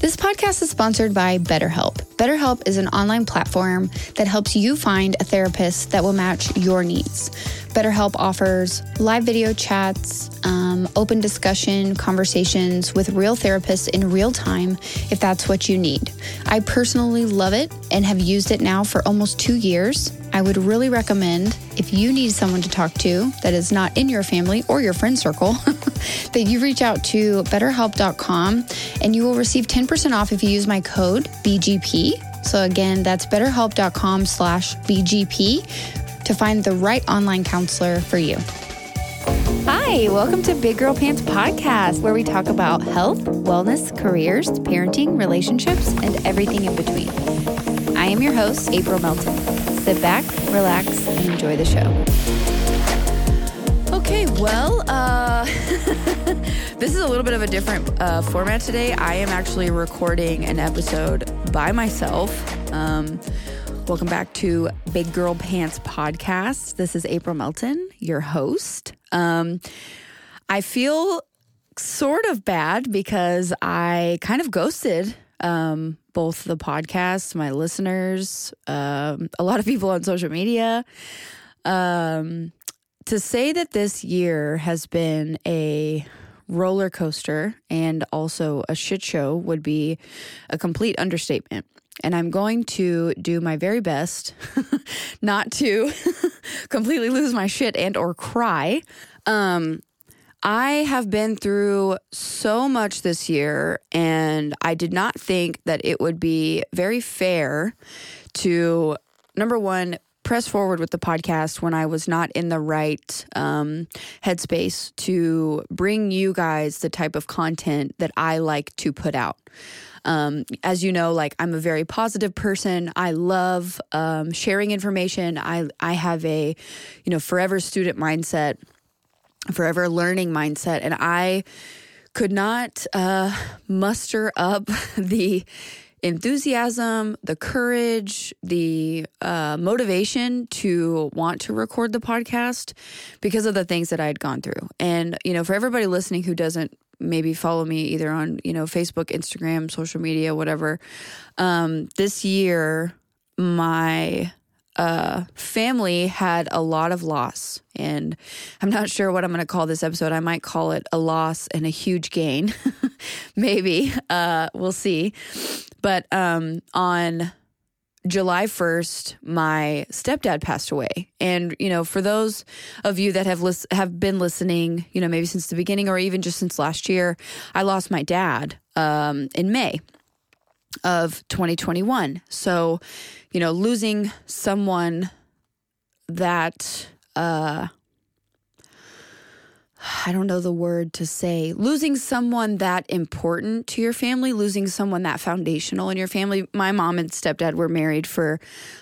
This podcast is sponsored by BetterHelp. BetterHelp is an online platform that helps you find a therapist that will match your needs. BetterHelp offers live video chats, um, open discussion, conversations with real therapists in real time if that's what you need. I personally love it and have used it now for almost two years. I would really recommend if you need someone to talk to that is not in your family or your friend circle, that you reach out to betterhelp.com and you will receive 10% off if you use my code BGP. So again, that's betterhelp.com slash BGP to find the right online counselor for you. Hi, welcome to Big Girl Pants Podcast, where we talk about health, wellness, careers, parenting, relationships, and everything in between. I am your host, April Melton. Sit back, relax, and enjoy the show. Okay, well, uh, this is a little bit of a different uh, format today. I am actually recording an episode by myself. Um, welcome back to Big Girl Pants Podcast. This is April Melton, your host. Um, I feel sort of bad because I kind of ghosted um, both the podcast, my listeners, um, a lot of people on social media. Um, to say that this year has been a roller coaster and also a shit show would be a complete understatement. And I'm going to do my very best not to completely lose my shit and or cry. Um, I have been through so much this year, and I did not think that it would be very fair to, number one, press forward with the podcast when I was not in the right um, headspace to bring you guys the type of content that I like to put out. Um, as you know, like I'm a very positive person. I love um, sharing information. I I have a, you know, forever student mindset forever learning mindset. And I could not uh, muster up the enthusiasm, the courage, the uh, motivation to want to record the podcast because of the things that I had gone through. And, you know, for everybody listening who doesn't maybe follow me either on, you know, Facebook, Instagram, social media, whatever, um, this year, my uh, family had a lot of loss. And I'm not sure what I'm going to call this episode. I might call it a loss and a huge gain. Maybe. Uh, we'll see. But um, on July 1st, my stepdad passed away. And, you know, for those of you that have lis- have been listening, you know, maybe since the beginning or even just since last year, I lost my dad um, in May of 2021. So, you know, losing someone that uh I don't know the word to say. Losing someone that important to your family, losing someone that foundational in your family. My mom and stepdad were married for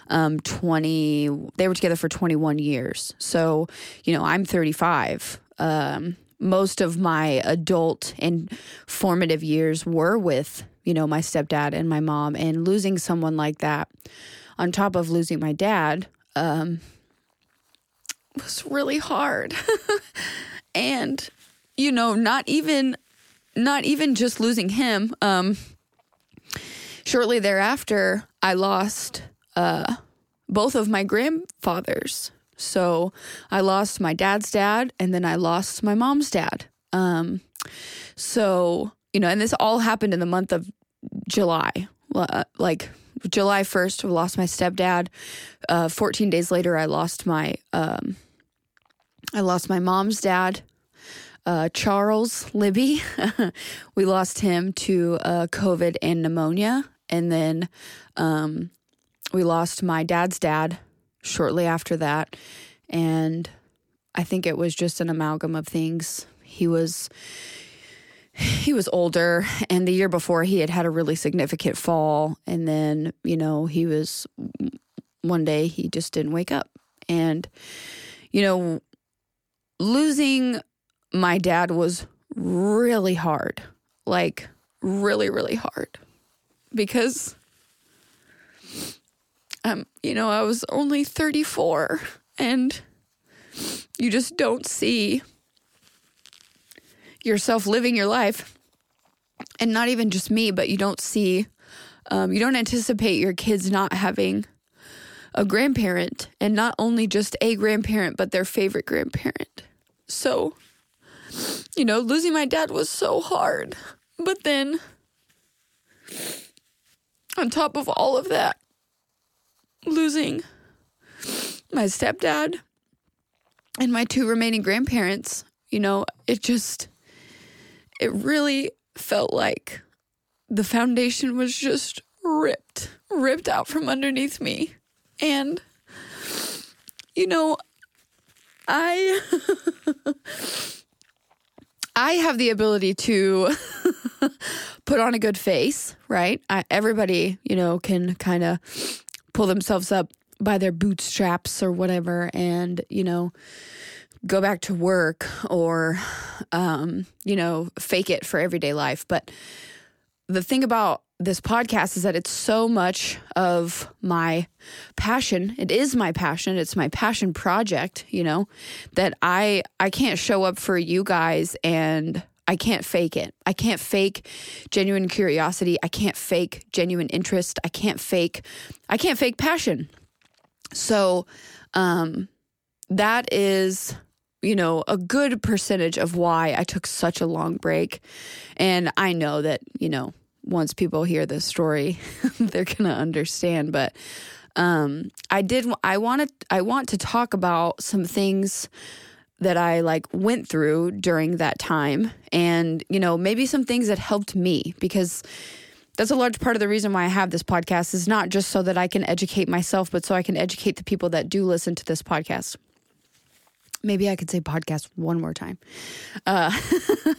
um, 20, they were together for 21 years. So, you know, I'm 35. Um, most of my adult and formative years were with you know, my stepdad and my mom, and losing someone like that on top of losing my dad um, was really hard. and, you know, not even not even just losing him. Um, shortly thereafter, I lost uh, both of my grandfathers. So I lost my dad's dad, and then I lost my mom's dad. Um, so you know, and this all happened in the month of July. Uh, like July 1st, I lost my stepdad. Uh, 14 days later, I lost my, um, I lost my mom's dad. Uh, Charles Libby, we lost him to uh, COVID and pneumonia. And then um, we lost my dad's dad shortly after that. And I think it was just an amalgam of things. He was he was older and the year before he had had a really significant fall and then you know he was one day he just didn't wake up. And you know losing my dad was really hard like really really hard. Because um you know I was only 34 and you just don't see yourself living your life and not even just me, but you don't see, um, you don't anticipate your kids not having a grandparent and not only just a grandparent, but their favorite grandparent. So, you know, losing my dad was so hard. But then, on top of all of that, losing my stepdad and my two remaining grandparents, you know, it just, it really felt like the foundation was just ripped, ripped out from underneath me. And, you know, I. I have the ability to put on a good face, right? I, everybody, you know, can kind of pull themselves up by their bootstraps or whatever and, you know, go back to work or, um, you know, fake it for everyday life. But the thing about this podcast is that it's so much of my passion. It is my passion. It's my passion project, you know, that I I can't show up for you guys and I can't fake it. I can't fake genuine curiosity. I can't fake genuine interest. I can't fake I can't fake passion. So um that is you know, a good percentage of why I took such a long break. And I know that, you know, once people hear this story, they're going to understand, but um I did I wanted I want to talk about some things that I like went through during that time. And you know maybe some things that helped me because that's a large part of the reason why I have this podcast is not just so that I can educate myself but so I can educate the people that do listen to this podcast maybe I could say podcast one more time. Uh,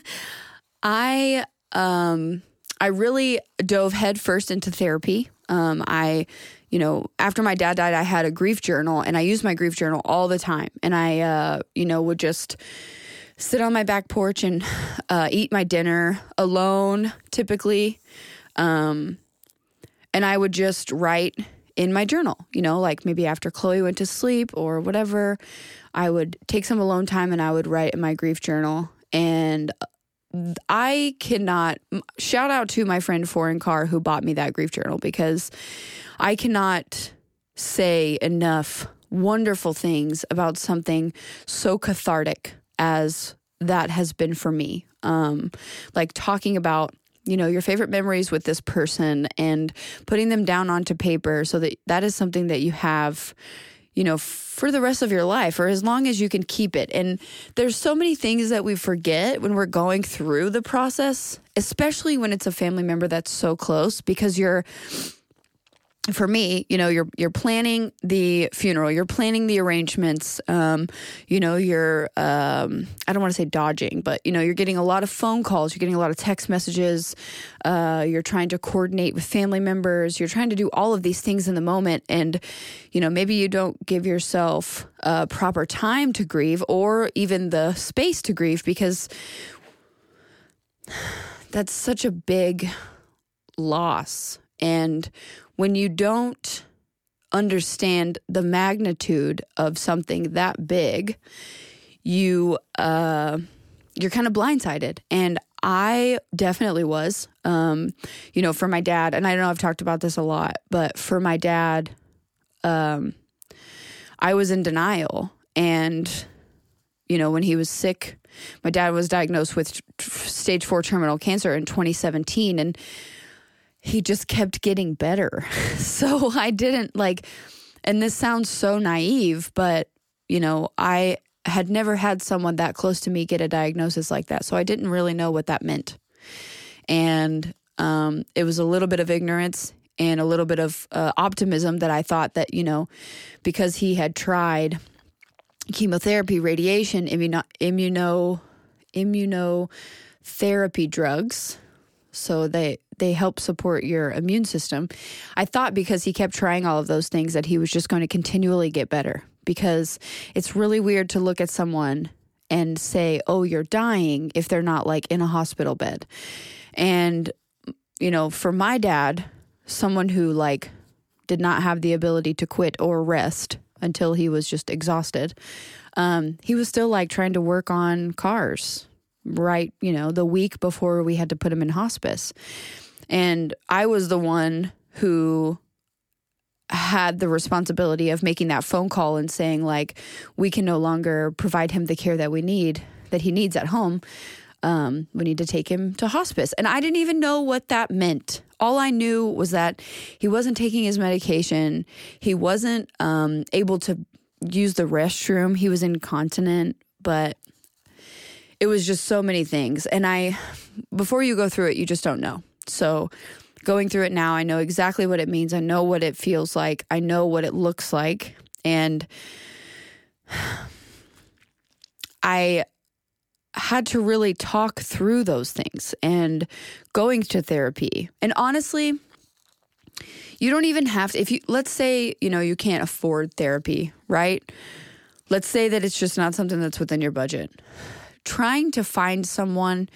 I um, I really dove headfirst into therapy. Um, I, you know, after my dad died, I had a grief journal, and I used my grief journal all the time. And I, uh, you know, would just sit on my back porch and uh, eat my dinner alone, typically. Um, and I would just write in my journal, you know, like maybe after Chloe went to sleep or whatever. I would take some alone time and I would write in my grief journal. And I cannot shout out to my friend Foreign Car who bought me that grief journal because I cannot say enough wonderful things about something so cathartic as that has been for me. Um, like talking about you know your favorite memories with this person and putting them down onto paper so that that is something that you have you know, for the rest of your life or as long as you can keep it. And there's so many things that we forget when we're going through the process, especially when it's a family member that's so close because you're for me, you know, you're you're planning the funeral, you're planning the arrangements. Um, you know, you're um, I don't want to say dodging, but you know, you're getting a lot of phone calls, you're getting a lot of text messages. Uh, you're trying to coordinate with family members. You're trying to do all of these things in the moment, and you know, maybe you don't give yourself uh, proper time to grieve, or even the space to grieve, because that's such a big loss and when you don't understand the magnitude of something that big, you uh, you're kind of blindsided. And I definitely was. Um, you know, for my dad, and I know I've talked about this a lot, but for my dad, um, I was in denial. And, you know, when he was sick, my dad was diagnosed with stage four terminal cancer in 2017. And he just kept getting better. so I didn't like, and this sounds so naive, but you know, I had never had someone that close to me get a diagnosis like that. So I didn't really know what that meant. And um, it was a little bit of ignorance and a little bit of uh, optimism that I thought that, you know, because he had tried chemotherapy, radiation, immuno, immuno, immunotherapy drugs. So they they help support your immune system. I thought because he kept trying all of those things that he was just going to continually get better because it's really weird to look at someone and say, "Oh, you're dying" if they're not like in a hospital bed. And you know, for my dad, someone who like did not have the ability to quit or rest until he was just exhausted. Um, he was still like trying to work on cars right, you know, the week before we had to put him in hospice. And I was the one who had the responsibility of making that phone call and saying like we can no longer provide him the care that we need that he needs at home. Um, we need to take him to hospice. And i didn't even know what that meant. All i knew was that he wasn't taking his medication. He wasn't um, able to use the restroom. He was incontinent but it was just so many things. And i before you go through it you just don't know so going through it now, I know exactly what it means. I know what it feels like. I know what it looks like. And I had to really talk through those things and going to therapy. And honestly, you don't even have to, if you, let's say, you know, you can't afford therapy, right? Let's say that it's just not something that's within your budget. Trying to find someone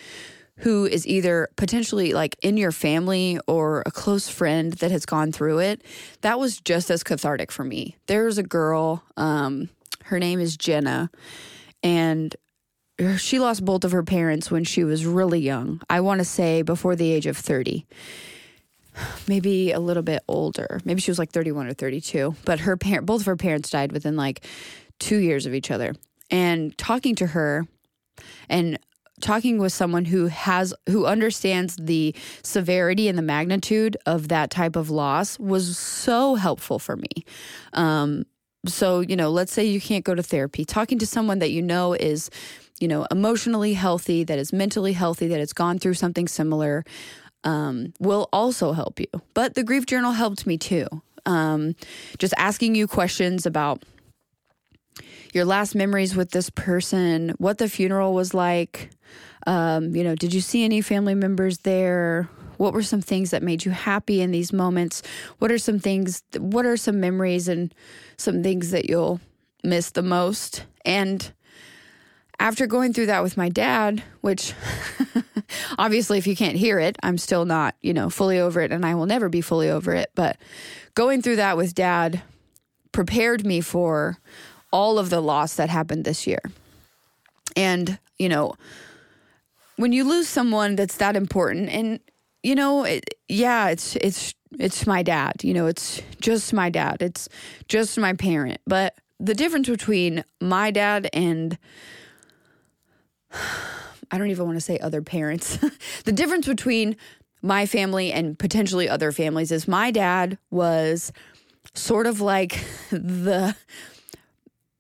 who is either potentially like in your family or a close friend that has gone through it, that was just as cathartic for me. There's a girl, um, her name is Jenna, and she lost both of her parents when she was really young. I want to say before the age of 30. Maybe a little bit older. Maybe she was like 31 or 32, but her parent both of her parents died within like 2 years of each other. And talking to her and talking with someone who has who understands the severity and the magnitude of that type of loss was so helpful for me. Um, so you know, let's say you can't go to therapy, talking to someone that you know is you know emotionally healthy, that is mentally healthy, that has gone through something similar. Um, will also help you. But the grief journal helped me too. Um, just asking you questions about your last memories with this person, what the funeral was like. Um, you know, did you see any family members there? What were some things that made you happy in these moments? What are some things, what are some memories and some things that you'll miss the most? And after going through that with my dad, which obviously, if you can't hear it, I'm still not, you know, fully over it and I will never be fully over it. But going through that with dad prepared me for all of the loss that happened this year. And, you know, when you lose someone that's that important and you know, it, yeah, it's it's it's my dad, you know, it's just my dad. It's just my parent. But the difference between my dad and I don't even want to say other parents. the difference between my family and potentially other families is my dad was sort of like the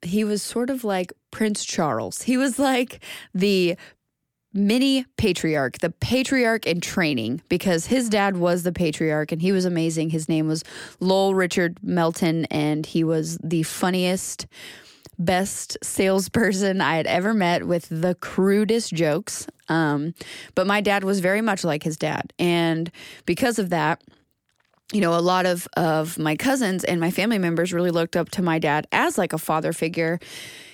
he was sort of like Prince Charles. He was like the mini patriarch, the patriarch in training, because his dad was the patriarch and he was amazing. His name was Lowell Richard Melton, and he was the funniest, best salesperson I had ever met with the crudest jokes. Um, but my dad was very much like his dad. And because of that, you know, a lot of, of my cousins and my family members really looked up to my dad as like a father figure.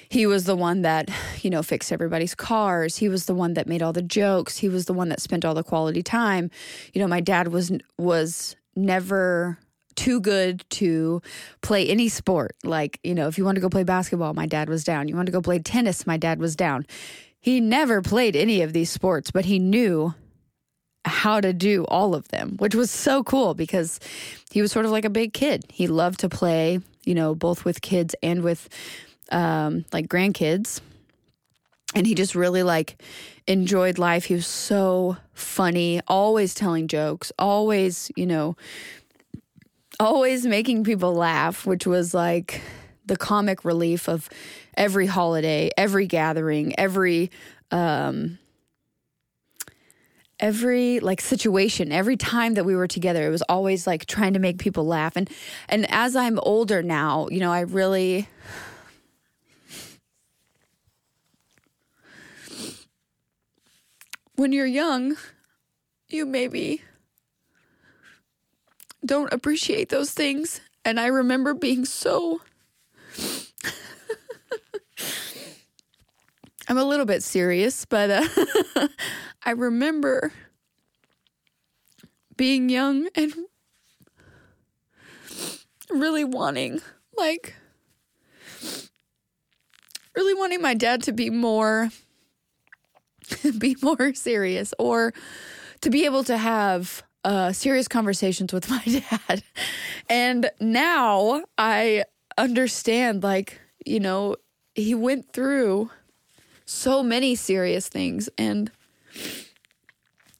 He was the one that, you know, fixed everybody's cars. He was the one that made all the jokes. He was the one that spent all the quality time. You know, my dad was was never too good to play any sport. Like, you know, if you want to go play basketball, my dad was down. You want to go play tennis, my dad was down. He never played any of these sports, but he knew how to do all of them, which was so cool because he was sort of like a big kid. He loved to play, you know, both with kids and with um, like grandkids. And he just really like enjoyed life. He was so funny, always telling jokes, always, you know, always making people laugh, which was like the comic relief of every holiday, every gathering, every um every like situation every time that we were together it was always like trying to make people laugh. And and as i'm older now you know i really when you're young you maybe don't appreciate those things. And i remember being so I'm a little bit serious, but uh, I remember being young and really wanting, like, really wanting my dad to be more be more serious or to be able to have uh, serious conversations with my dad. And now I understand, like, you know, he went through so many serious things and,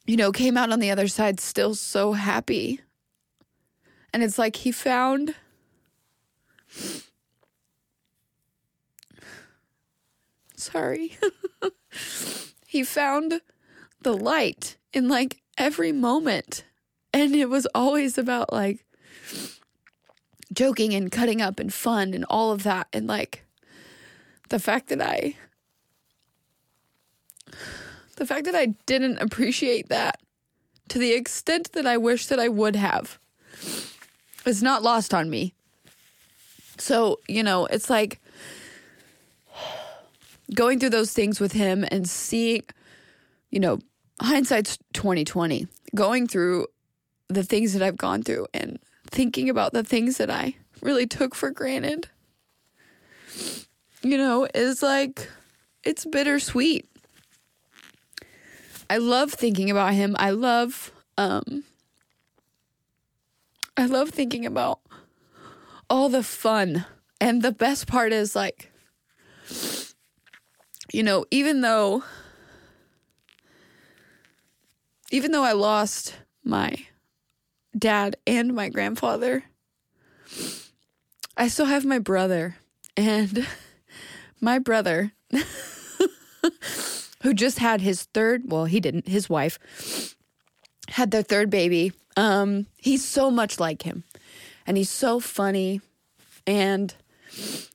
you know, came out on the other side still so happy. And it's like he found. Sorry. he found the light in like every moment. And it was always about like joking and cutting up and fun and all of that. And like the fact that I, the fact that I didn't appreciate that to the extent that I wish that I would have is not lost on me. So, you know, it's like going through those things with him and seeing, you know, hindsight's 2020 going through the things that I've gone through and thinking about the things that I really took for granted, you know, is like, it's bittersweet. I love thinking about him. I love, um, I love thinking about all the fun. And the best part is like, you know, even though even though I lost my dad and my grandfather, I still have my brother. And my brother, who just had his third, well, he didn't, his wife had their third baby. Um, he's so much like him. And he's so funny. And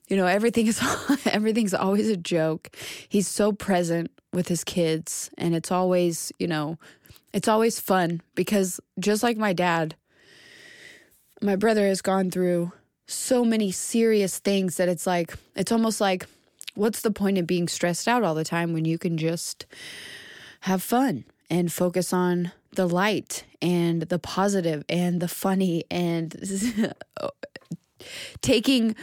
you know, everything is everything's always a joke. He's so present with his kids and it's always, you know, it's always fun because just like my dad, my brother has gone through so many serious things that it's like, it's almost like, what's the point of being stressed out all the time when you can just have fun and focus on the light and the positive and the funny and taking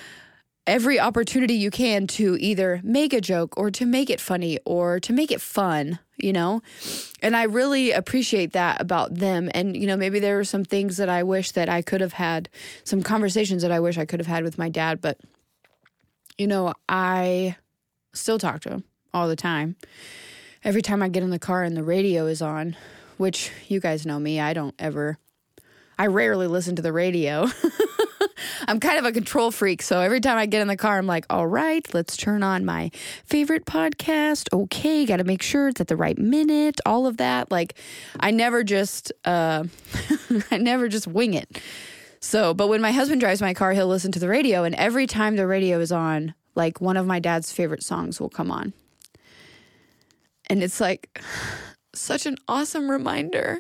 every opportunity you can to either make a joke or to make it funny or to make it fun, you know? And I really appreciate that about them. And, you know, maybe there were some things that I wish that I could have had, some conversations that I wish I could have had with my dad, but, you know, I still talk to him all the time. Every time I get in the car and the radio is on, which you guys know me, I don't ever, I rarely listen to the radio. I'm kind of a control freak. So every time I get in the car, I'm like, all right, let's turn on my favorite podcast. Okay, got to make sure it's at the right minute, all of that. Like, I never just, uh, I never just wing it. So, but when my husband drives my car, he'll listen to the radio. And every time the radio is on, like one of my dad's favorite songs will come on. And it's like such an awesome reminder.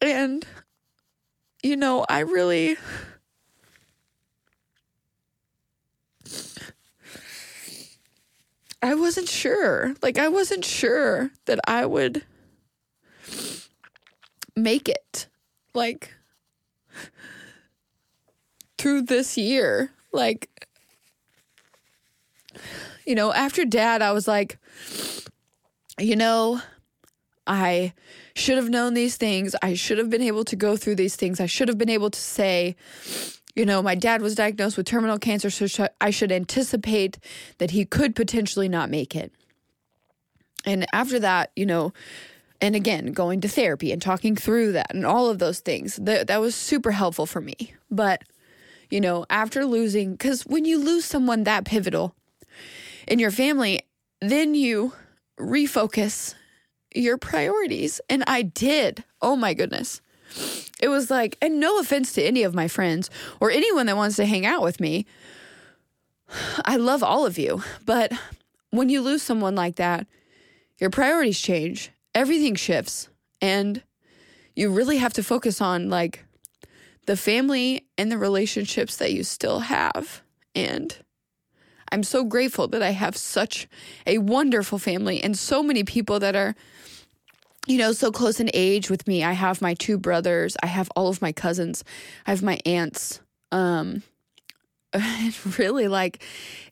And you know, I really. I wasn't sure. Like, I wasn't sure that I would make it. Like, through this year. Like, you know, after dad, I was like, you know, I should have known these things. I should have been able to go through these things. I should have been able to say, you know, my dad was diagnosed with terminal cancer, so I should anticipate that he could potentially not make it. And after that, you know, and again, going to therapy and talking through that and all of those things, that, that was super helpful for me. But, you know, after losing, because when you lose someone that pivotal in your family, then you refocus your priorities. And I did. Oh my goodness. It was like, and no offense to any of my friends or anyone that wants to hang out with me. I love all of you. But when you lose someone like that, your priorities change, everything shifts. And you really have to focus on like the family and the relationships that you still have. And I'm so grateful that I have such a wonderful family and so many people that are you know, so close in age with me. I have my two brothers, I have all of my cousins, I have my aunts, um, it's really like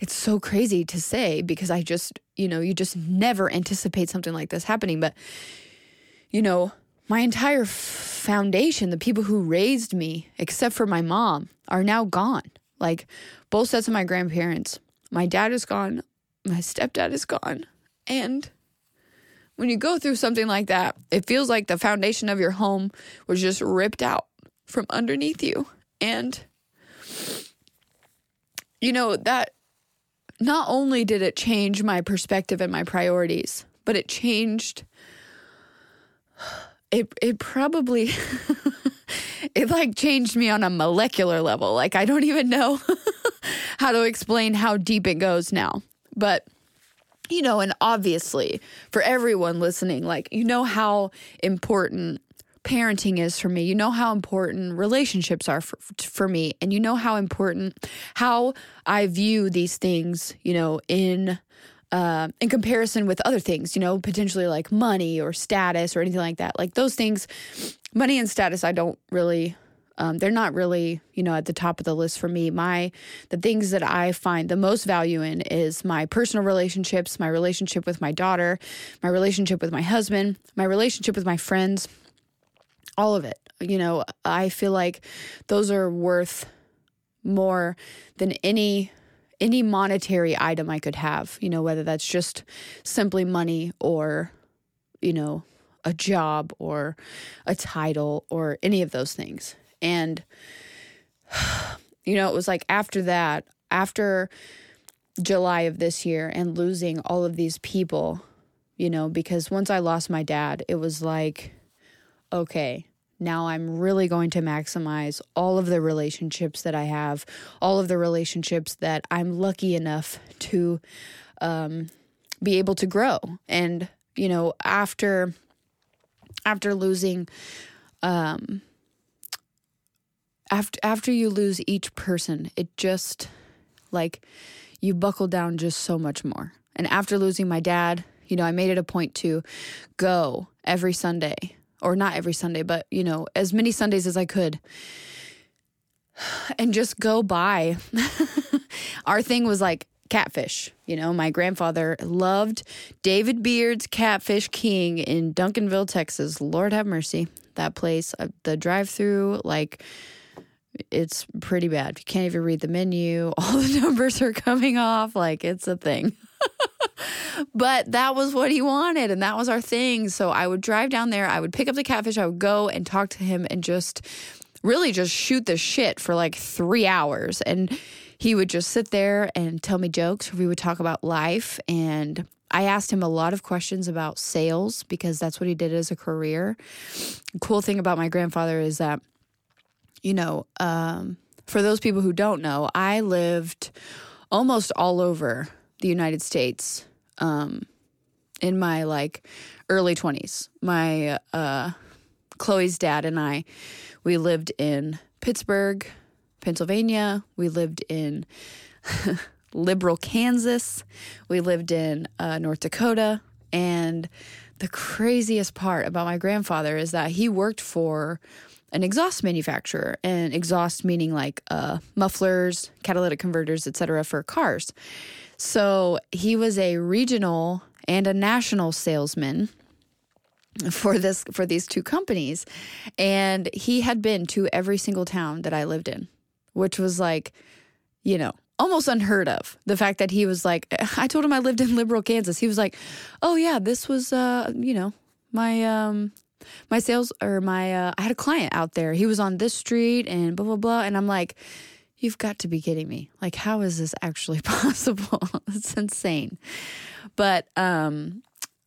it's so crazy to say because I just, you know, you just never anticipate something like this happening. But, you know, my entire foundation, the people who raised me, except for my mom, are now gone. Like both sets of my grandparents. My dad is gone, my stepdad is gone. And when you go through something like that, it feels like the foundation of your home was just ripped out from underneath you. And, you know, that not only did it change my perspective and my priorities, but it changed. It, it probably it like changed me on a molecular level. Like I don't even know how to explain how deep it goes now. But you know, and obviously for everyone listening, like, you know how important parenting is for me. You know how important relationships are for, for me. And you know how important how I view these things, you know, in uh, in comparison with other things, you know, potentially like money or status or anything like that. Like those things, money and status, I don't really um, they're not really you know at the top of the list for me my the things that i find the most value in is my personal relationships my relationship with my daughter my relationship with my husband my relationship with my friends all of it you know i feel like those are worth more than any any monetary item i could have you know whether that's just simply money or you know a job or a title or any of those things. And, you know, it was like after that, after July of this year and losing all of these people, you know, because once I lost my dad, it was like, okay, now I'm really going to maximize all of the relationships that I have, all of the relationships that I'm lucky enough to um, be able to grow. And, you know, after after losing um, after after you lose each person, it just like you buckle down just so much more. And after losing my dad, you know, I made it a point to go every Sunday, or not every Sunday, but you know, as many Sundays as I could. And just go by. Our thing was like catfish. You know, my grandfather loved David Beard's Catfish King in Duncanville, Texas. Lord have mercy. That place, uh, the drive through, like, it's pretty bad. You can't even read the menu. All the numbers are coming off. Like it's a thing. But that was what he wanted and that was our thing. So I would drive down there, I would pick up the catfish, I would go and talk to him and just really just shoot the shit for like three hours. And he would just sit there and tell me jokes. We would talk about life. And I asked him a lot of questions about sales because that's what he did as a career. Cool thing about my grandfather is that you know, um, for those people who don't know, I lived almost all over the United States um, in my like early 20s. My uh, Chloe's dad and I, we lived in Pittsburgh, Pennsylvania. We lived in Liberal Kansas. We lived in uh, North Dakota. And the craziest part about my grandfather is that he worked for an exhaust manufacturer, and exhaust meaning like uh, mufflers, catalytic converters, etc., for cars. So he was a regional and a national salesman for this for these two companies, and he had been to every single town that I lived in, which was like, you know, almost unheard of. The fact that he was like, I told him I lived in Liberal, Kansas. He was like, Oh yeah, this was uh, you know, my um my sales or my uh, I had a client out there. He was on this street and blah blah blah, and I'm like, you've got to be kidding me! Like, how is this actually possible? it's insane. But um,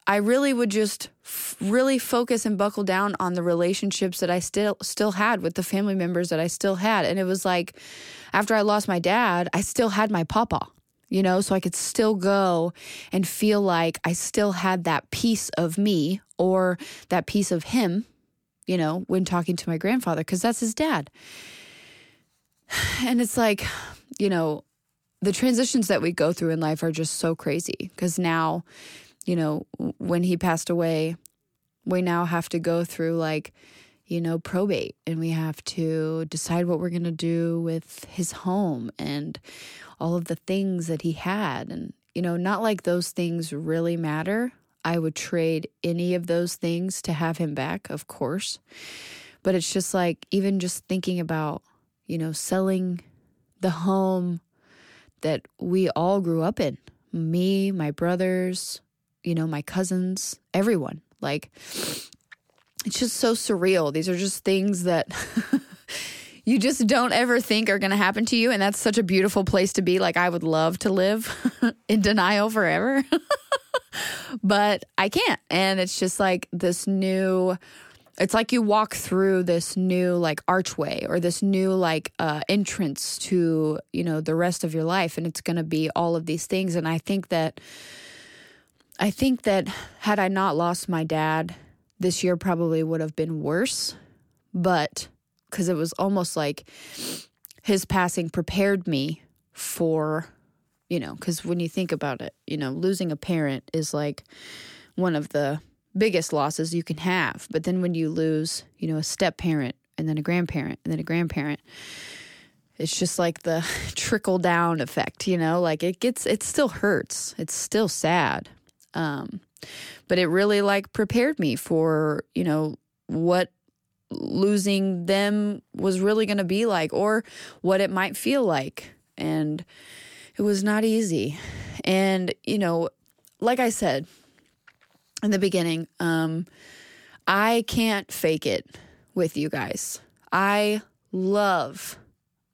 I really would just f- really focus and buckle down on the relationships that I still still had with the family members that I still had, and it was like after I lost my dad, I still had my papa you know, so I could still go and feel like I still had that piece of me or that piece of him, you know, when talking to my grandfather, because that's his dad. And it's like, you know, the transitions that we go through in life are just so crazy because now, you know, when he passed away, we now have to go through like, you know, probate and we have to decide what we're going to do with his home and all of the things that he had. And, you know, not like those things really matter. I would trade any of those things to have him back, of course. But it's just like, even just thinking about, you know, selling the home that we all grew up in me, my brothers, you know, my cousins, everyone. Like, it's just so surreal. These are just things that you just don't ever think are going to happen to you. And that's such a beautiful place to be. Like, I would love to live in denial forever, but I can't. And it's just like this new. It's like you walk through this new like archway or this new like uh, entrance to you know the rest of your life, and it's going to be all of these things. And I think that, I think that had I not lost my dad this year probably would have been worse, but because it was almost like his passing prepared me for, you know, because when you think about it, you know, losing a parent is like one of the biggest losses you can have. But then when you lose, you know, a step parent and then a grandparent and then a grandparent, it's just like the trickle down effect, you know, like it gets, it still hurts. It's still sad. Um, but it really like prepared me for, you know, what losing them was really going to be like or what it might feel like. And it was not easy. And, you know, like I said in the beginning, um, I can't fake it with you guys. I love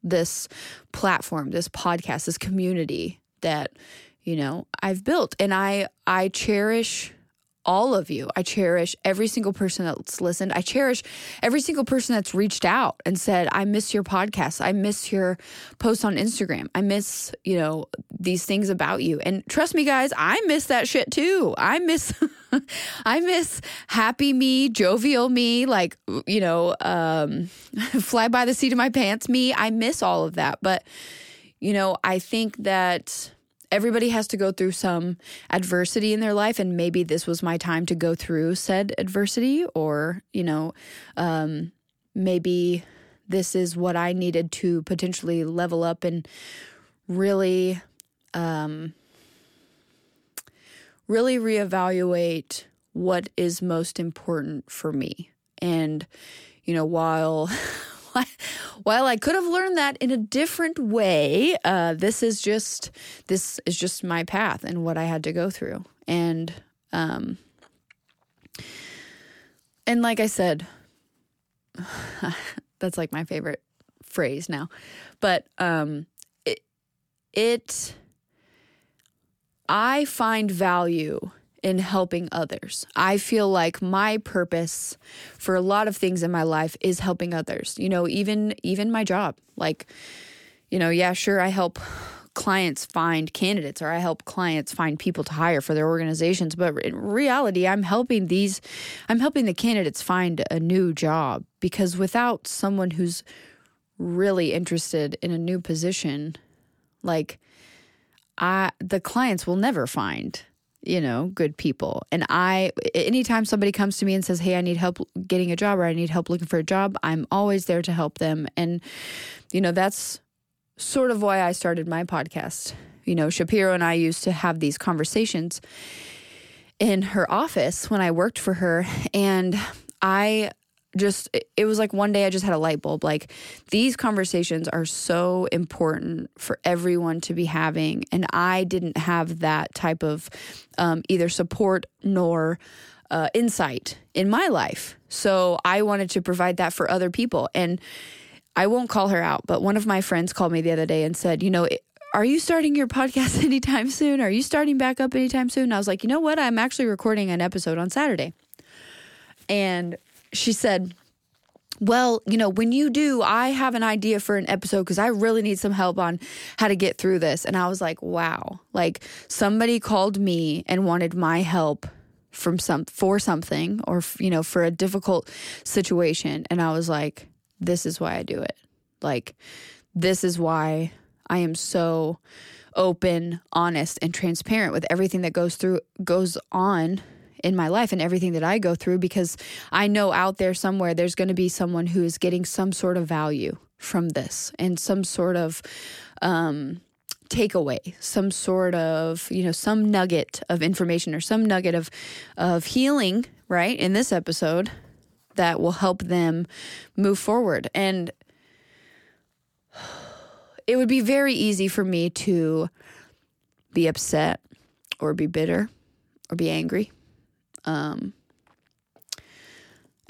this platform, this podcast, this community that you know I've built and I I cherish all of you. I cherish every single person that's listened. I cherish every single person that's reached out and said, I miss your podcast. I miss your posts on Instagram. I miss, you know, these things about you. And trust me, guys, I miss that shit too. I miss, I miss happy me, jovial me, like, you know, um, fly by the seat of my pants me. I miss all of that. But, you know, I think that everybody has to go through some adversity in their life and maybe this was my time to go through said adversity or you know um, maybe this is what i needed to potentially level up and really um, really reevaluate what is most important for me and you know while while I could have learned that in a different way, uh, this is just this is just my path and what I had to go through. And um, and like I said, that's like my favorite phrase now. But um, it it I find value in helping others. I feel like my purpose for a lot of things in my life is helping others. You know, even even my job. Like, you know, yeah, sure I help clients find candidates or I help clients find people to hire for their organizations, but in reality, I'm helping these I'm helping the candidates find a new job because without someone who's really interested in a new position, like I the clients will never find you know, good people. And I, anytime somebody comes to me and says, Hey, I need help getting a job or I need help looking for a job, I'm always there to help them. And, you know, that's sort of why I started my podcast. You know, Shapiro and I used to have these conversations in her office when I worked for her. And I just it was like one day I just had a light bulb. Like these conversations are so important for everyone to be having and I didn't have that type of um, either support nor uh, insight in my life. So I wanted to provide that for other people and I won't call her out but one of my friends called me the other day and said you know are you starting your podcast anytime soon? Are you starting back up anytime soon? And I was like you know what? I'm actually recording an episode on Saturday. And she said, well, you know, when you do, I have an idea for an episode because I really need some help on how to get through this. And I was like, wow, like somebody called me and wanted my help from some for something or you know for a difficult situation. And I was like this is why I do it. Like this is why I am so open honest and transparent with everything that goes through goes on in my life and everything that I go through because I know out there somewhere there's going to be someone who is getting some sort of value from this and some sort of um, takeaway, some sort of, you know, some nugget of information or some nugget of of healing, right? In this episode that will help them move forward. And it would be very easy for me to be upset or be bitter or be angry um,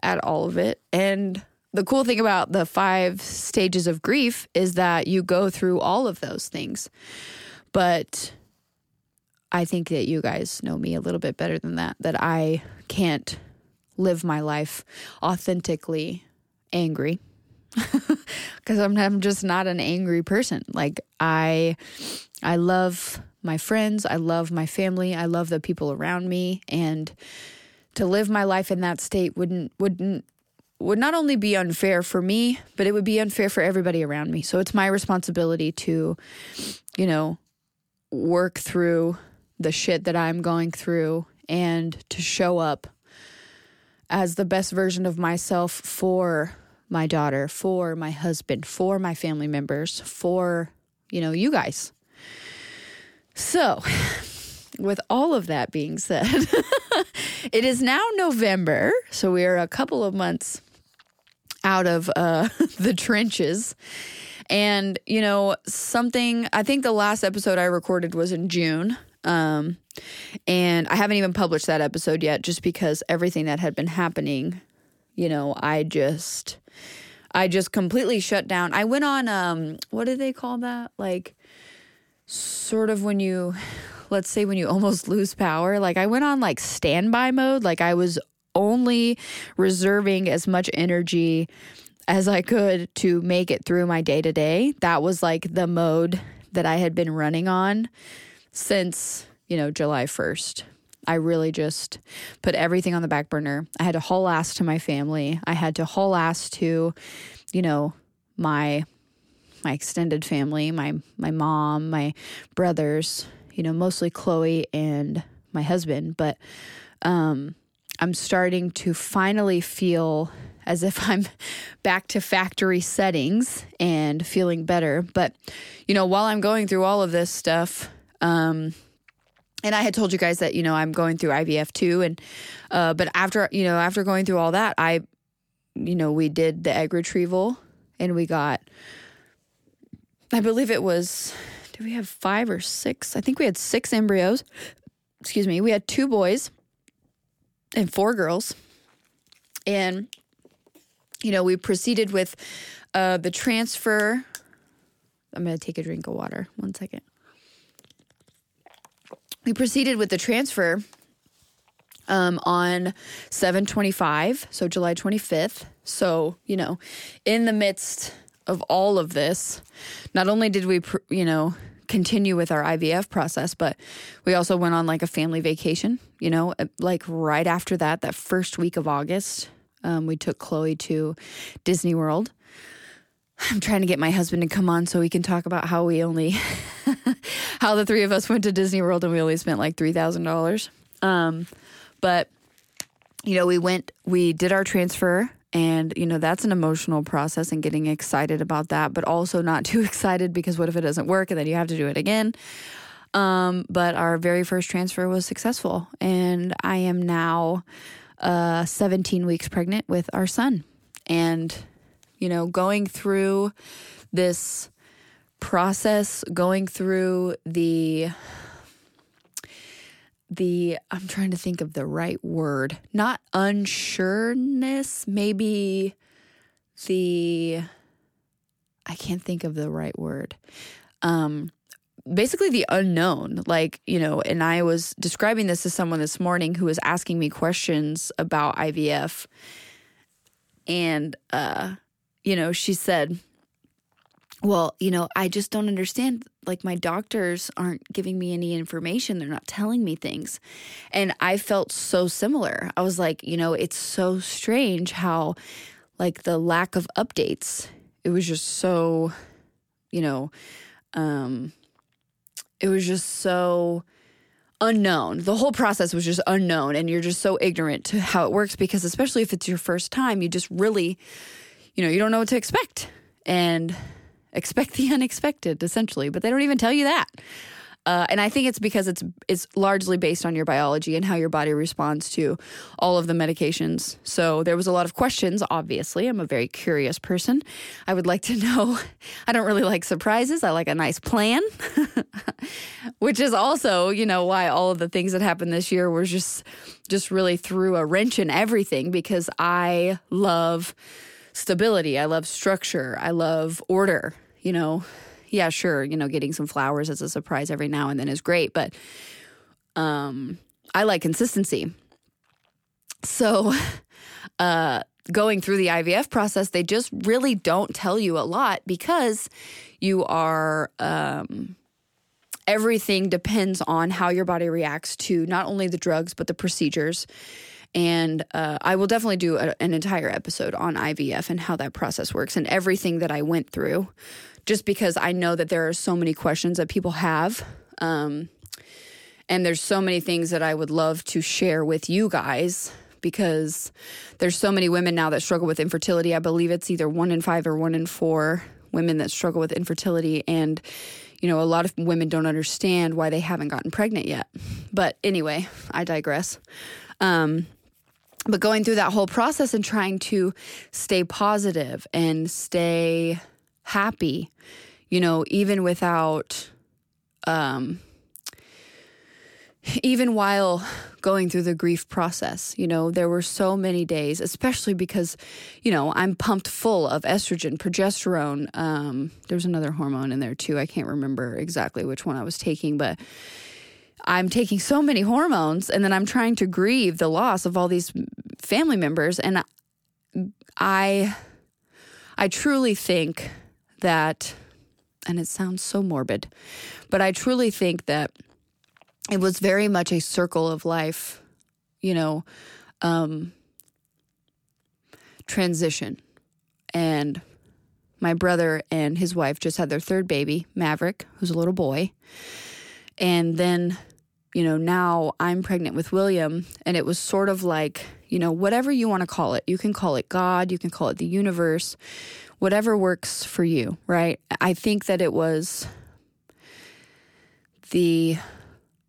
at all of it. And the cool thing about the five stages of grief is that you go through all of those things. But I think that you guys know me a little bit better than that, that I can't live my life authentically angry because I'm, I'm just not an angry person. Like I, I love my friends. I love my family. I love the people around me. And to live my life in that state wouldn't, wouldn't, would not only be unfair for me, but it would be unfair for everybody around me. So it's my responsibility to, you know, work through the shit that I'm going through and to show up as the best version of myself for my daughter, for my husband, for my family members, for, you know, you guys. So, with all of that being said, it is now November. So, we are a couple of months out of uh, the trenches. And, you know, something, I think the last episode I recorded was in June. Um, and I haven't even published that episode yet just because everything that had been happening, you know, I just I just completely shut down. I went on um what do they call that? Like sort of when you let's say when you almost lose power, like I went on like standby mode, like I was only reserving as much energy as I could to make it through my day to day. That was like the mode that I had been running on since, you know, July 1st. I really just put everything on the back burner. I had to haul ass to my family. I had to haul ass to, you know, my my extended family, my my mom, my brothers, you know, mostly Chloe and my husband, but um I'm starting to finally feel as if I'm back to factory settings and feeling better. But, you know, while I'm going through all of this stuff, um, and I had told you guys that you know I'm going through IVF too, and uh, but after you know after going through all that, I, you know, we did the egg retrieval, and we got, I believe it was, do we have five or six? I think we had six embryos. Excuse me, we had two boys and four girls, and you know we proceeded with uh, the transfer. I'm gonna take a drink of water. One second we proceeded with the transfer um, on 725, so July 25th. So, you know, in the midst of all of this, not only did we, you know, continue with our IVF process, but we also went on like a family vacation, you know, uh, like right after that, that first week of August, um, we took Chloe to Disney World. I'm trying to get my husband to come on so we can talk about how we only, how the three of us went to Disney World and we only spent like three thousand dollars. Um, but you know, we went, we did our transfer, and you know that's an emotional process and getting excited about that, but also not too excited because what if it doesn't work and then you have to do it again. Um, but our very first transfer was successful, and I am now uh, 17 weeks pregnant with our son, and you know, going through this process, going through the the I'm trying to think of the right word. Not unsureness, maybe the I can't think of the right word. Um basically the unknown like you know and i was describing this to someone this morning who was asking me questions about ivf and uh you know, she said, well, you know, I just don't understand. Like, my doctors aren't giving me any information. They're not telling me things. And I felt so similar. I was like, you know, it's so strange how, like, the lack of updates, it was just so, you know, um, it was just so unknown. The whole process was just unknown, and you're just so ignorant to how it works because, especially if it's your first time, you just really, you know, you don't know what to expect and expect the unexpected, essentially. But they don't even tell you that. Uh, and I think it's because it's it's largely based on your biology and how your body responds to all of the medications. So there was a lot of questions. Obviously, I'm a very curious person. I would like to know. I don't really like surprises. I like a nice plan, which is also you know why all of the things that happened this year were just just really threw a wrench in everything because I love stability. I love structure. I love order. You know, yeah, sure, you know, getting some flowers as a surprise every now and then is great, but um, I like consistency. So, uh, going through the IVF process, they just really don't tell you a lot because you are. Um, everything depends on how your body reacts to not only the drugs but the procedures. And uh, I will definitely do a, an entire episode on IVF and how that process works and everything that I went through just because I know that there are so many questions that people have. Um, and there's so many things that I would love to share with you guys because there's so many women now that struggle with infertility. I believe it's either one in five or one in four women that struggle with infertility. And, you know, a lot of women don't understand why they haven't gotten pregnant yet. But anyway, I digress. Um, but going through that whole process and trying to stay positive and stay happy, you know, even without, um, even while going through the grief process, you know, there were so many days, especially because, you know, I'm pumped full of estrogen, progesterone. Um, there's another hormone in there too. I can't remember exactly which one I was taking, but I'm taking so many hormones and then I'm trying to grieve the loss of all these family members. And I, I truly think that, and it sounds so morbid, but I truly think that it was very much a circle of life, you know, um, transition. And my brother and his wife just had their third baby, Maverick, who's a little boy. And then, you know, now I'm pregnant with William. And it was sort of like, you know, whatever you want to call it. You can call it God, you can call it the universe, whatever works for you, right? I think that it was the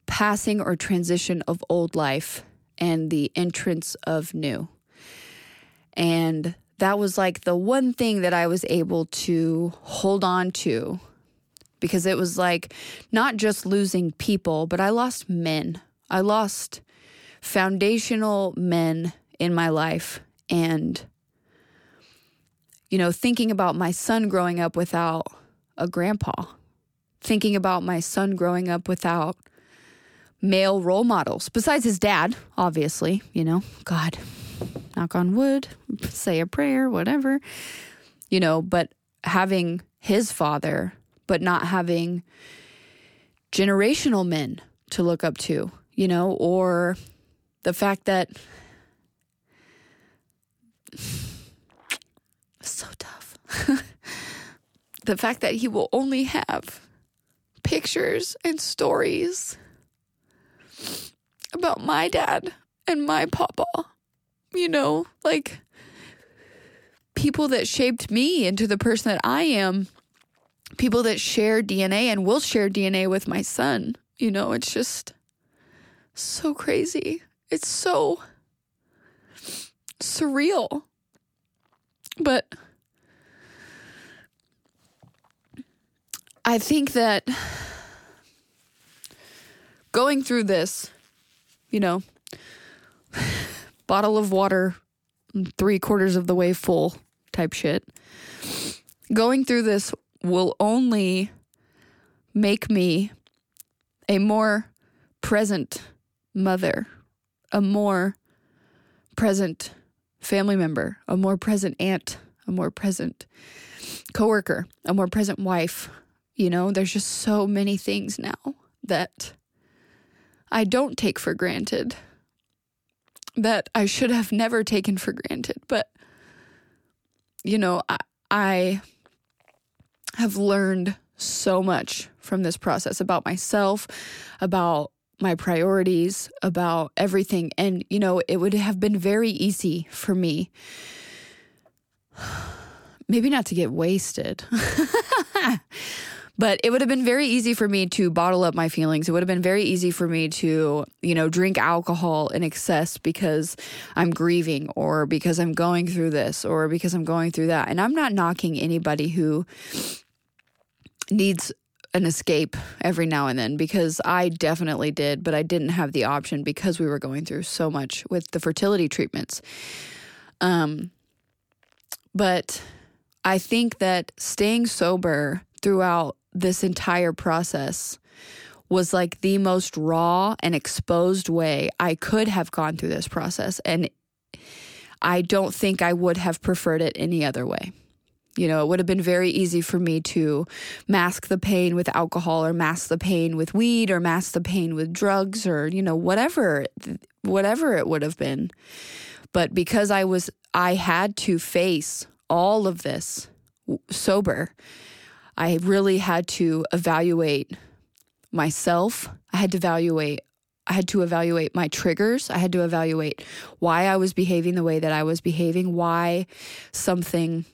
passing or transition of old life and the entrance of new. And that was like the one thing that I was able to hold on to because it was like not just losing people, but I lost men. I lost foundational men in my life. And you know, thinking about my son growing up without a grandpa, thinking about my son growing up without male role models, besides his dad, obviously, you know, God, knock on wood, say a prayer, whatever, you know, but having his father, but not having generational men to look up to, you know, or the fact that so tough. the fact that he will only have pictures and stories about my dad and my papa. You know, like people that shaped me into the person that I am, people that share DNA and will share DNA with my son. You know, it's just so crazy. It's so surreal. But I think that going through this, you know, bottle of water, three quarters of the way full type shit, going through this will only make me a more present mother, a more present family member, a more present aunt, a more present coworker, a more present wife. You know, there's just so many things now that I don't take for granted that I should have never taken for granted. But, you know, I, I have learned so much from this process about myself, about my priorities, about everything. And, you know, it would have been very easy for me, maybe not to get wasted. but it would have been very easy for me to bottle up my feelings. It would have been very easy for me to, you know, drink alcohol in excess because I'm grieving or because I'm going through this or because I'm going through that. And I'm not knocking anybody who needs an escape every now and then because I definitely did, but I didn't have the option because we were going through so much with the fertility treatments. Um, but I think that staying sober throughout this entire process was like the most raw and exposed way I could have gone through this process. And I don't think I would have preferred it any other way. You know, it would have been very easy for me to mask the pain with alcohol or mask the pain with weed or mask the pain with drugs or, you know, whatever whatever it would have been. But because I was I had to face all of this sober, I really had to evaluate myself. I had to evaluate I had to evaluate my triggers. I had to evaluate why I was behaving the way that I was behaving, why something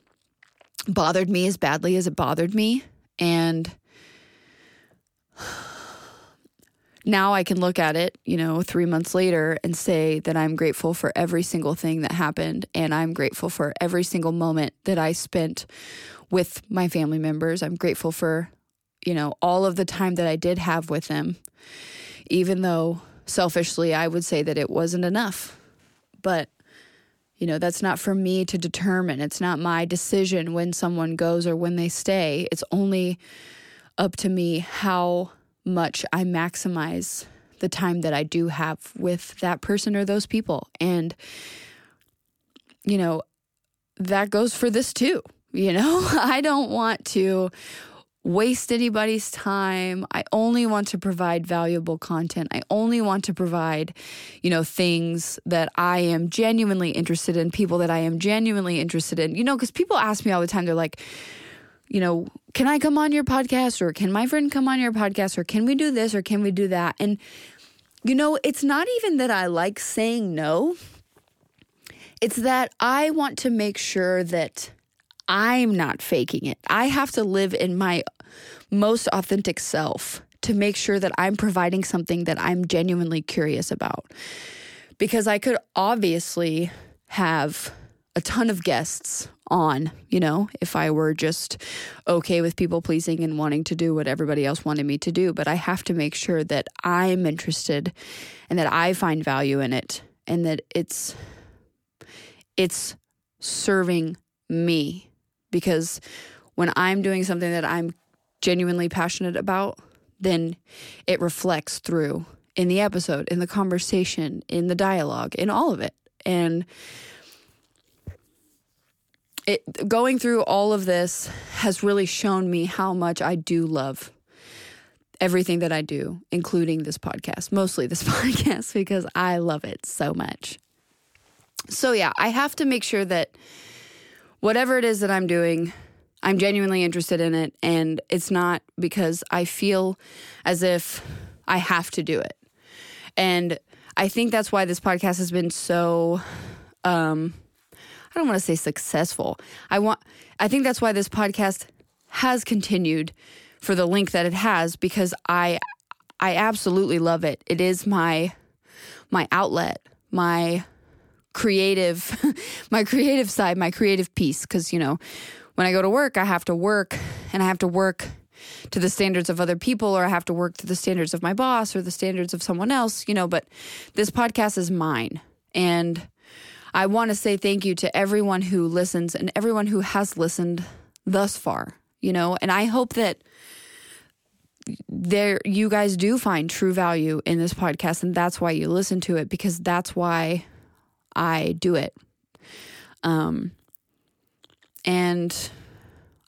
bothered me as badly as it bothered me. And now I can look at it, you know, three months later and say that I'm grateful for every single thing that happened. And I'm grateful for every single moment that I spent with my family members. I'm grateful for, you know, all of the time that I did have with them, even though selfishly I would say that it wasn't enough. But you know, that's not for me to determine. It's not my decision when someone goes or when they stay. It's only up to me how much I maximize the time that I do have with that person or those people. And, you know, that goes for this too. You know, I don't want to waste anybody's time. I only want to provide valuable content. I only want to provide, you know, things that I am genuinely interested in, people that I am genuinely interested in. You know, because people ask me all the time, they're like, you know, can I come on your podcast or can my friend come on your podcast or can we do this or can we do that? And, you know, it's not even that I like saying no. It's that I want to make sure that I'm not faking it. I have to live in my most authentic self to make sure that I'm providing something that I'm genuinely curious about. Because I could obviously have a ton of guests on, you know, if I were just okay with people pleasing and wanting to do what everybody else wanted me to do. But I have to make sure that I'm interested and that I find value in it and that it's it's serving me because when I'm doing something that I'm genuinely passionate about, then it reflects through in the episode, in the conversation, in the dialogue, in all of it. And it going through all of this has really shown me how much I do love everything that I do, including this podcast, mostly this podcast because I love it so much. So yeah, I have to make sure that whatever it is that I'm doing, I'm genuinely interested in it. And it's not because I feel as if I have to do it. And I think that's why this podcast has been so, um, I don't want to say successful. I want, I think that's why this podcast has continued for the length that it has because I, I absolutely love it. It is my, my outlet, my creative my creative side my creative piece. Because you know when i go to work i have to work and i have to work to the standards of other people or i have to work to the standards of my boss or the standards of someone else you know but this podcast is mine. And i want to say thank you to everyone who listens and everyone who has listened thus far you know? And i hope that there you guys do find true value in this podcast and that's why you listen to it because that's why I do it. Um, and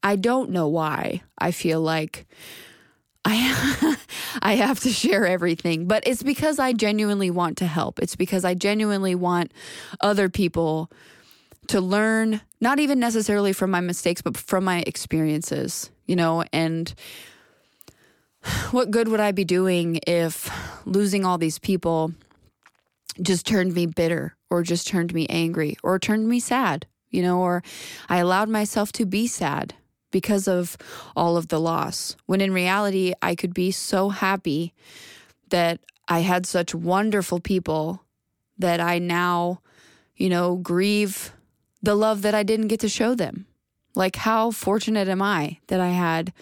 I don't know why I feel like I I have to share everything, but it's because I genuinely want to help. It's because I genuinely want other people to learn not even necessarily from my mistakes but from my experiences, you know, and what good would I be doing if losing all these people just turned me bitter or just turned me angry or turned me sad, you know, or I allowed myself to be sad because of all of the loss. When in reality, I could be so happy that I had such wonderful people that I now, you know, grieve the love that I didn't get to show them. Like, how fortunate am I that I had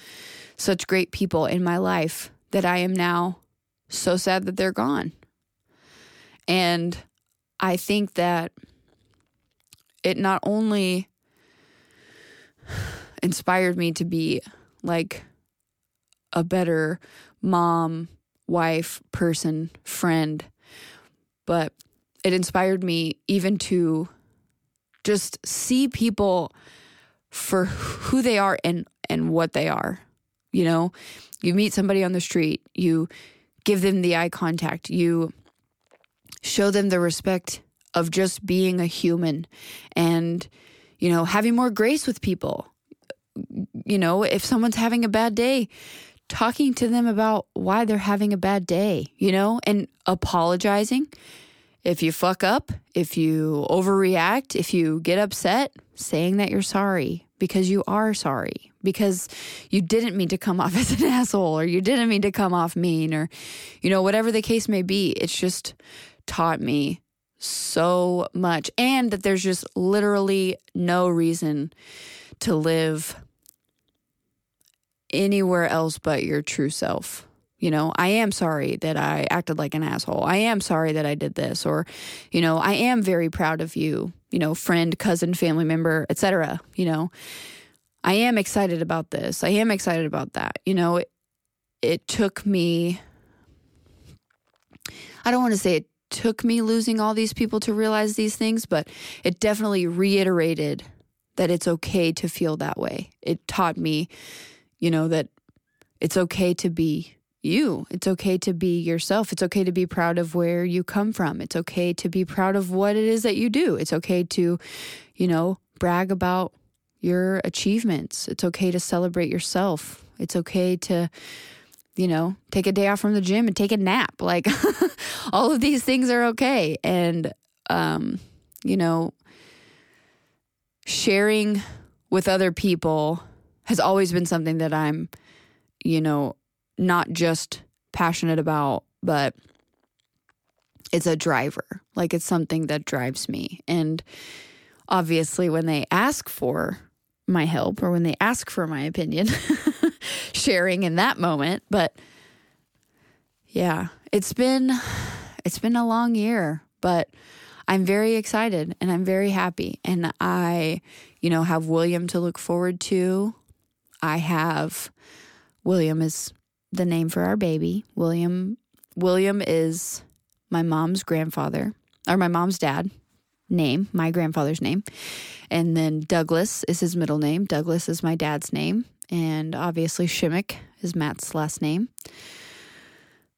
such great people in my life that I am now so sad that they're gone. And I think that it not only inspired me to be like a better mom, wife, person, friend, but it inspired me even to just see people for who they are and and what they are. You know, you meet somebody on the street, you give them the eye contact, you show them the respect of just being a human and, you know, having more grace with people. You know, if someone's having a bad day, talking to them about why they're having a bad day, you know, and apologizing. If you fuck up, if you overreact, if you get upset, saying that you're sorry because you are sorry because you didn't mean to come off as an asshole or you didn't mean to come off mean or, you know, whatever the case may be. It's just taught me so much and that there's just literally no reason to live anywhere else but your true self. You know, I am sorry that I acted like an asshole. I am sorry that I did this or you know, I am very proud of you, you know, friend, cousin, family member, etc., you know. I am excited about this. I am excited about that. You know, it, it took me, I don't want to say it took me losing all these people to realize these things, but it definitely reiterated that it's okay to feel that way. It taught me, you know, that it's okay to be you. It's okay to be yourself. It's okay to be proud of where you come from. It's okay to be proud of what it is that you do. It's okay to, you know, brag about your achievements. It's okay to celebrate yourself. It's okay to, you know, take a day off from the gym and take a nap. Like all of these things are okay. And, um, you know, sharing with other people has always been something that I'm, you know, not just passionate about, but it's a driver. Like it's something that drives me. And obviously, when they ask for my help or when they ask for my opinion, sharing in that moment. But yeah, it's been it's been a long year, but I'm very excited and I'm very happy and I, you know, have William to look forward to. I have William is the name for our baby. William William is my mom's grandfather or my mom's dad name, my grandfather's name. And then Douglas is his middle name. Douglas is my dad's name. And obviously, Shimmick is Matt's last name.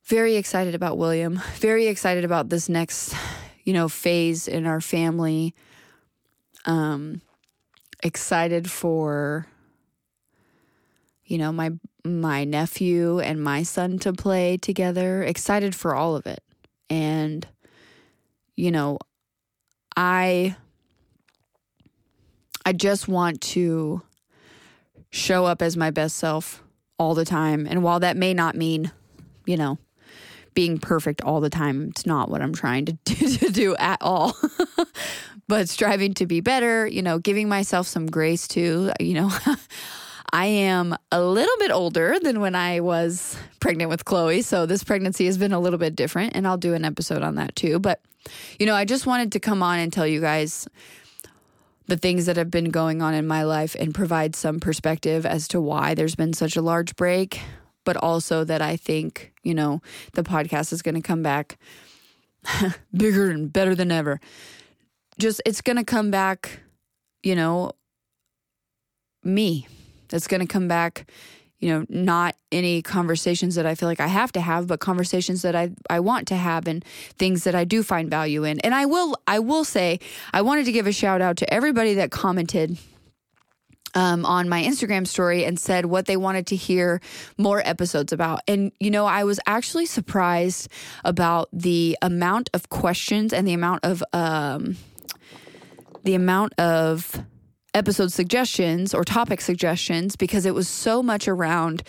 Very excited about William. Very excited about this next, you know, phase in our family. Um, excited for, you know, my my nephew and my son to play together. Excited for all of it. And, you know, I I just want to show up as my best self all the time. And while that may not mean, you know, being perfect all the time, it's not what I'm trying to do, to do at all. but striving to be better, you know, giving myself some grace too, you know. I am a little bit older than when I was pregnant with Chloe. So this pregnancy has been a little bit different, and I'll do an episode on that too. But, you know, I just wanted to come on and tell you guys the things that have been going on in my life and provide some perspective as to why there's been such a large break, but also that I think, you know, the podcast is going to come back bigger and better than ever. Just, it's going to come back, you know, me It's going to come back you know not any conversations that i feel like i have to have but conversations that i i want to have and things that i do find value in and i will i will say i wanted to give a shout out to everybody that commented um, on my Instagram story and said what they wanted to hear more episodes about. And, you know, I was actually surprised about the amount of questions and the amount of, um, the amount of episode suggestions or topic suggestions because it was so much around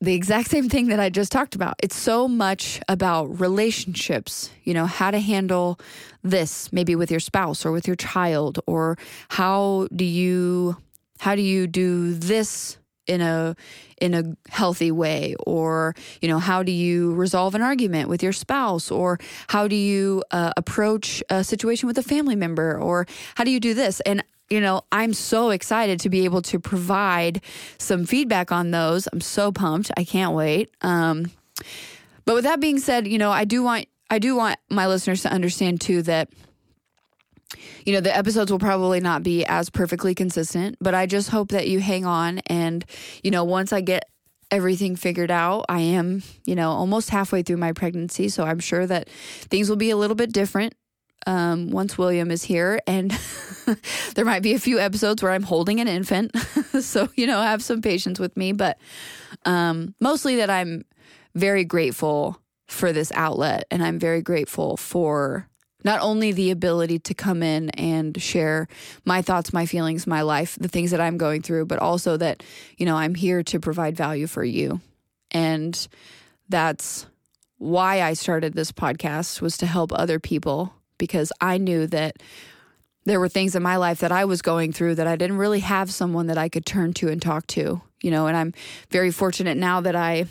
the exact same thing that I just talked about. It's so much about relationships, you know, how to handle this maybe with your spouse or with your child or how do you how do you do this in a in a healthy way? Or you know how do you resolve an argument with your spouse? Or how do you uh, approach a situation with a family member? Or how do you do this? And you know i'm so excited to be able to provide some feedback on those i'm so pumped i can't wait um, but with that being said you know i do want i do want my listeners to understand too that you know, the episodes will probably not be as perfectly consistent, but I just hope that you hang on. And, you know, once I get everything figured out, I am, you know, almost halfway through my pregnancy. So I'm sure that things will be a little bit different um, once William is here. And there might be a few episodes where I'm holding an infant. so, you know, have some patience with me. But um, mostly that I'm very grateful for this outlet and I'm very grateful for not only the ability to come in and share my thoughts, my feelings, my life, the things that I'm going through, but also that, you know, I'm here to provide value for you. And that's why I started this podcast was to help other people because I knew that there were things in my life that I was going through that I didn't really have someone that I could turn to and talk to, you know, and I'm very fortunate now that I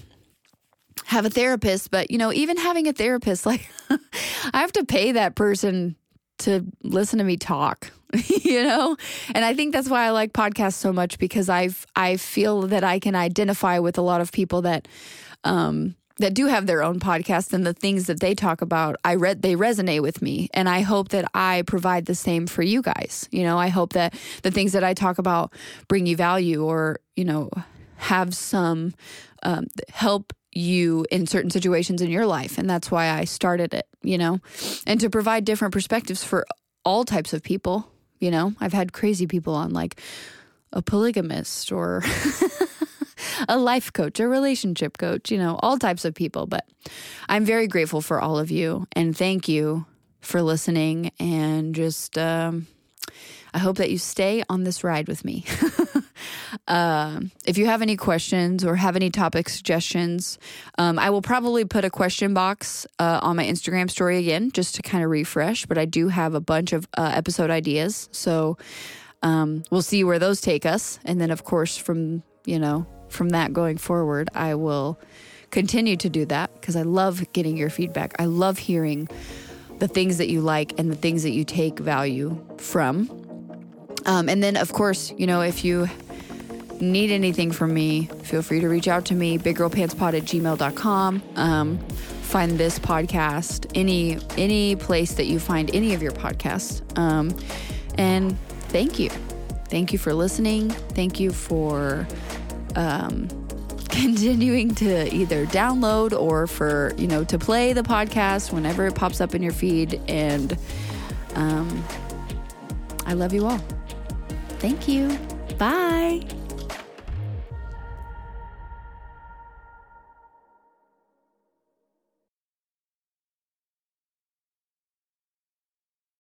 have a therapist, but you know, even having a therapist, like I have to pay that person to listen to me talk, you know? And I think that's why I like podcasts so much because I've I feel that I can identify with a lot of people that um that do have their own podcast and the things that they talk about i read they resonate with me and i hope that i provide the same for you guys you know i hope that the things that i talk about bring you value or you know have some um, help you in certain situations in your life. And that's why I started it, you know, and to provide different perspectives for all types of people. You know, I've had crazy people on, like a polygamist or a life coach, a relationship coach, you know, all types of people. But I'm very grateful for all of you and thank you for listening and just, um, I hope that you stay on this ride with me. uh, if you have any questions or have any topic suggestions, um, I will probably put a question box uh, on my Instagram story again just to kind of refresh. But I do have a bunch of uh, episode ideas. So um, we'll see where those take us. And then, of course, from, you know, from that going forward, I will continue to do that because I love getting your feedback. I love hearing the things that you like and the things that you take value from. Um, and then, of course, you know, if you need anything from me, feel free to reach out to me, biggirlpantspod at gmail.com. Um, find this podcast any any place that you find any of your podcasts. Um, and thank you. Thank you for listening. Thank you for um, continuing to either download or for, you know, to play the podcast whenever it pops up in your feed. And um, I love you all. Thank you. Bye.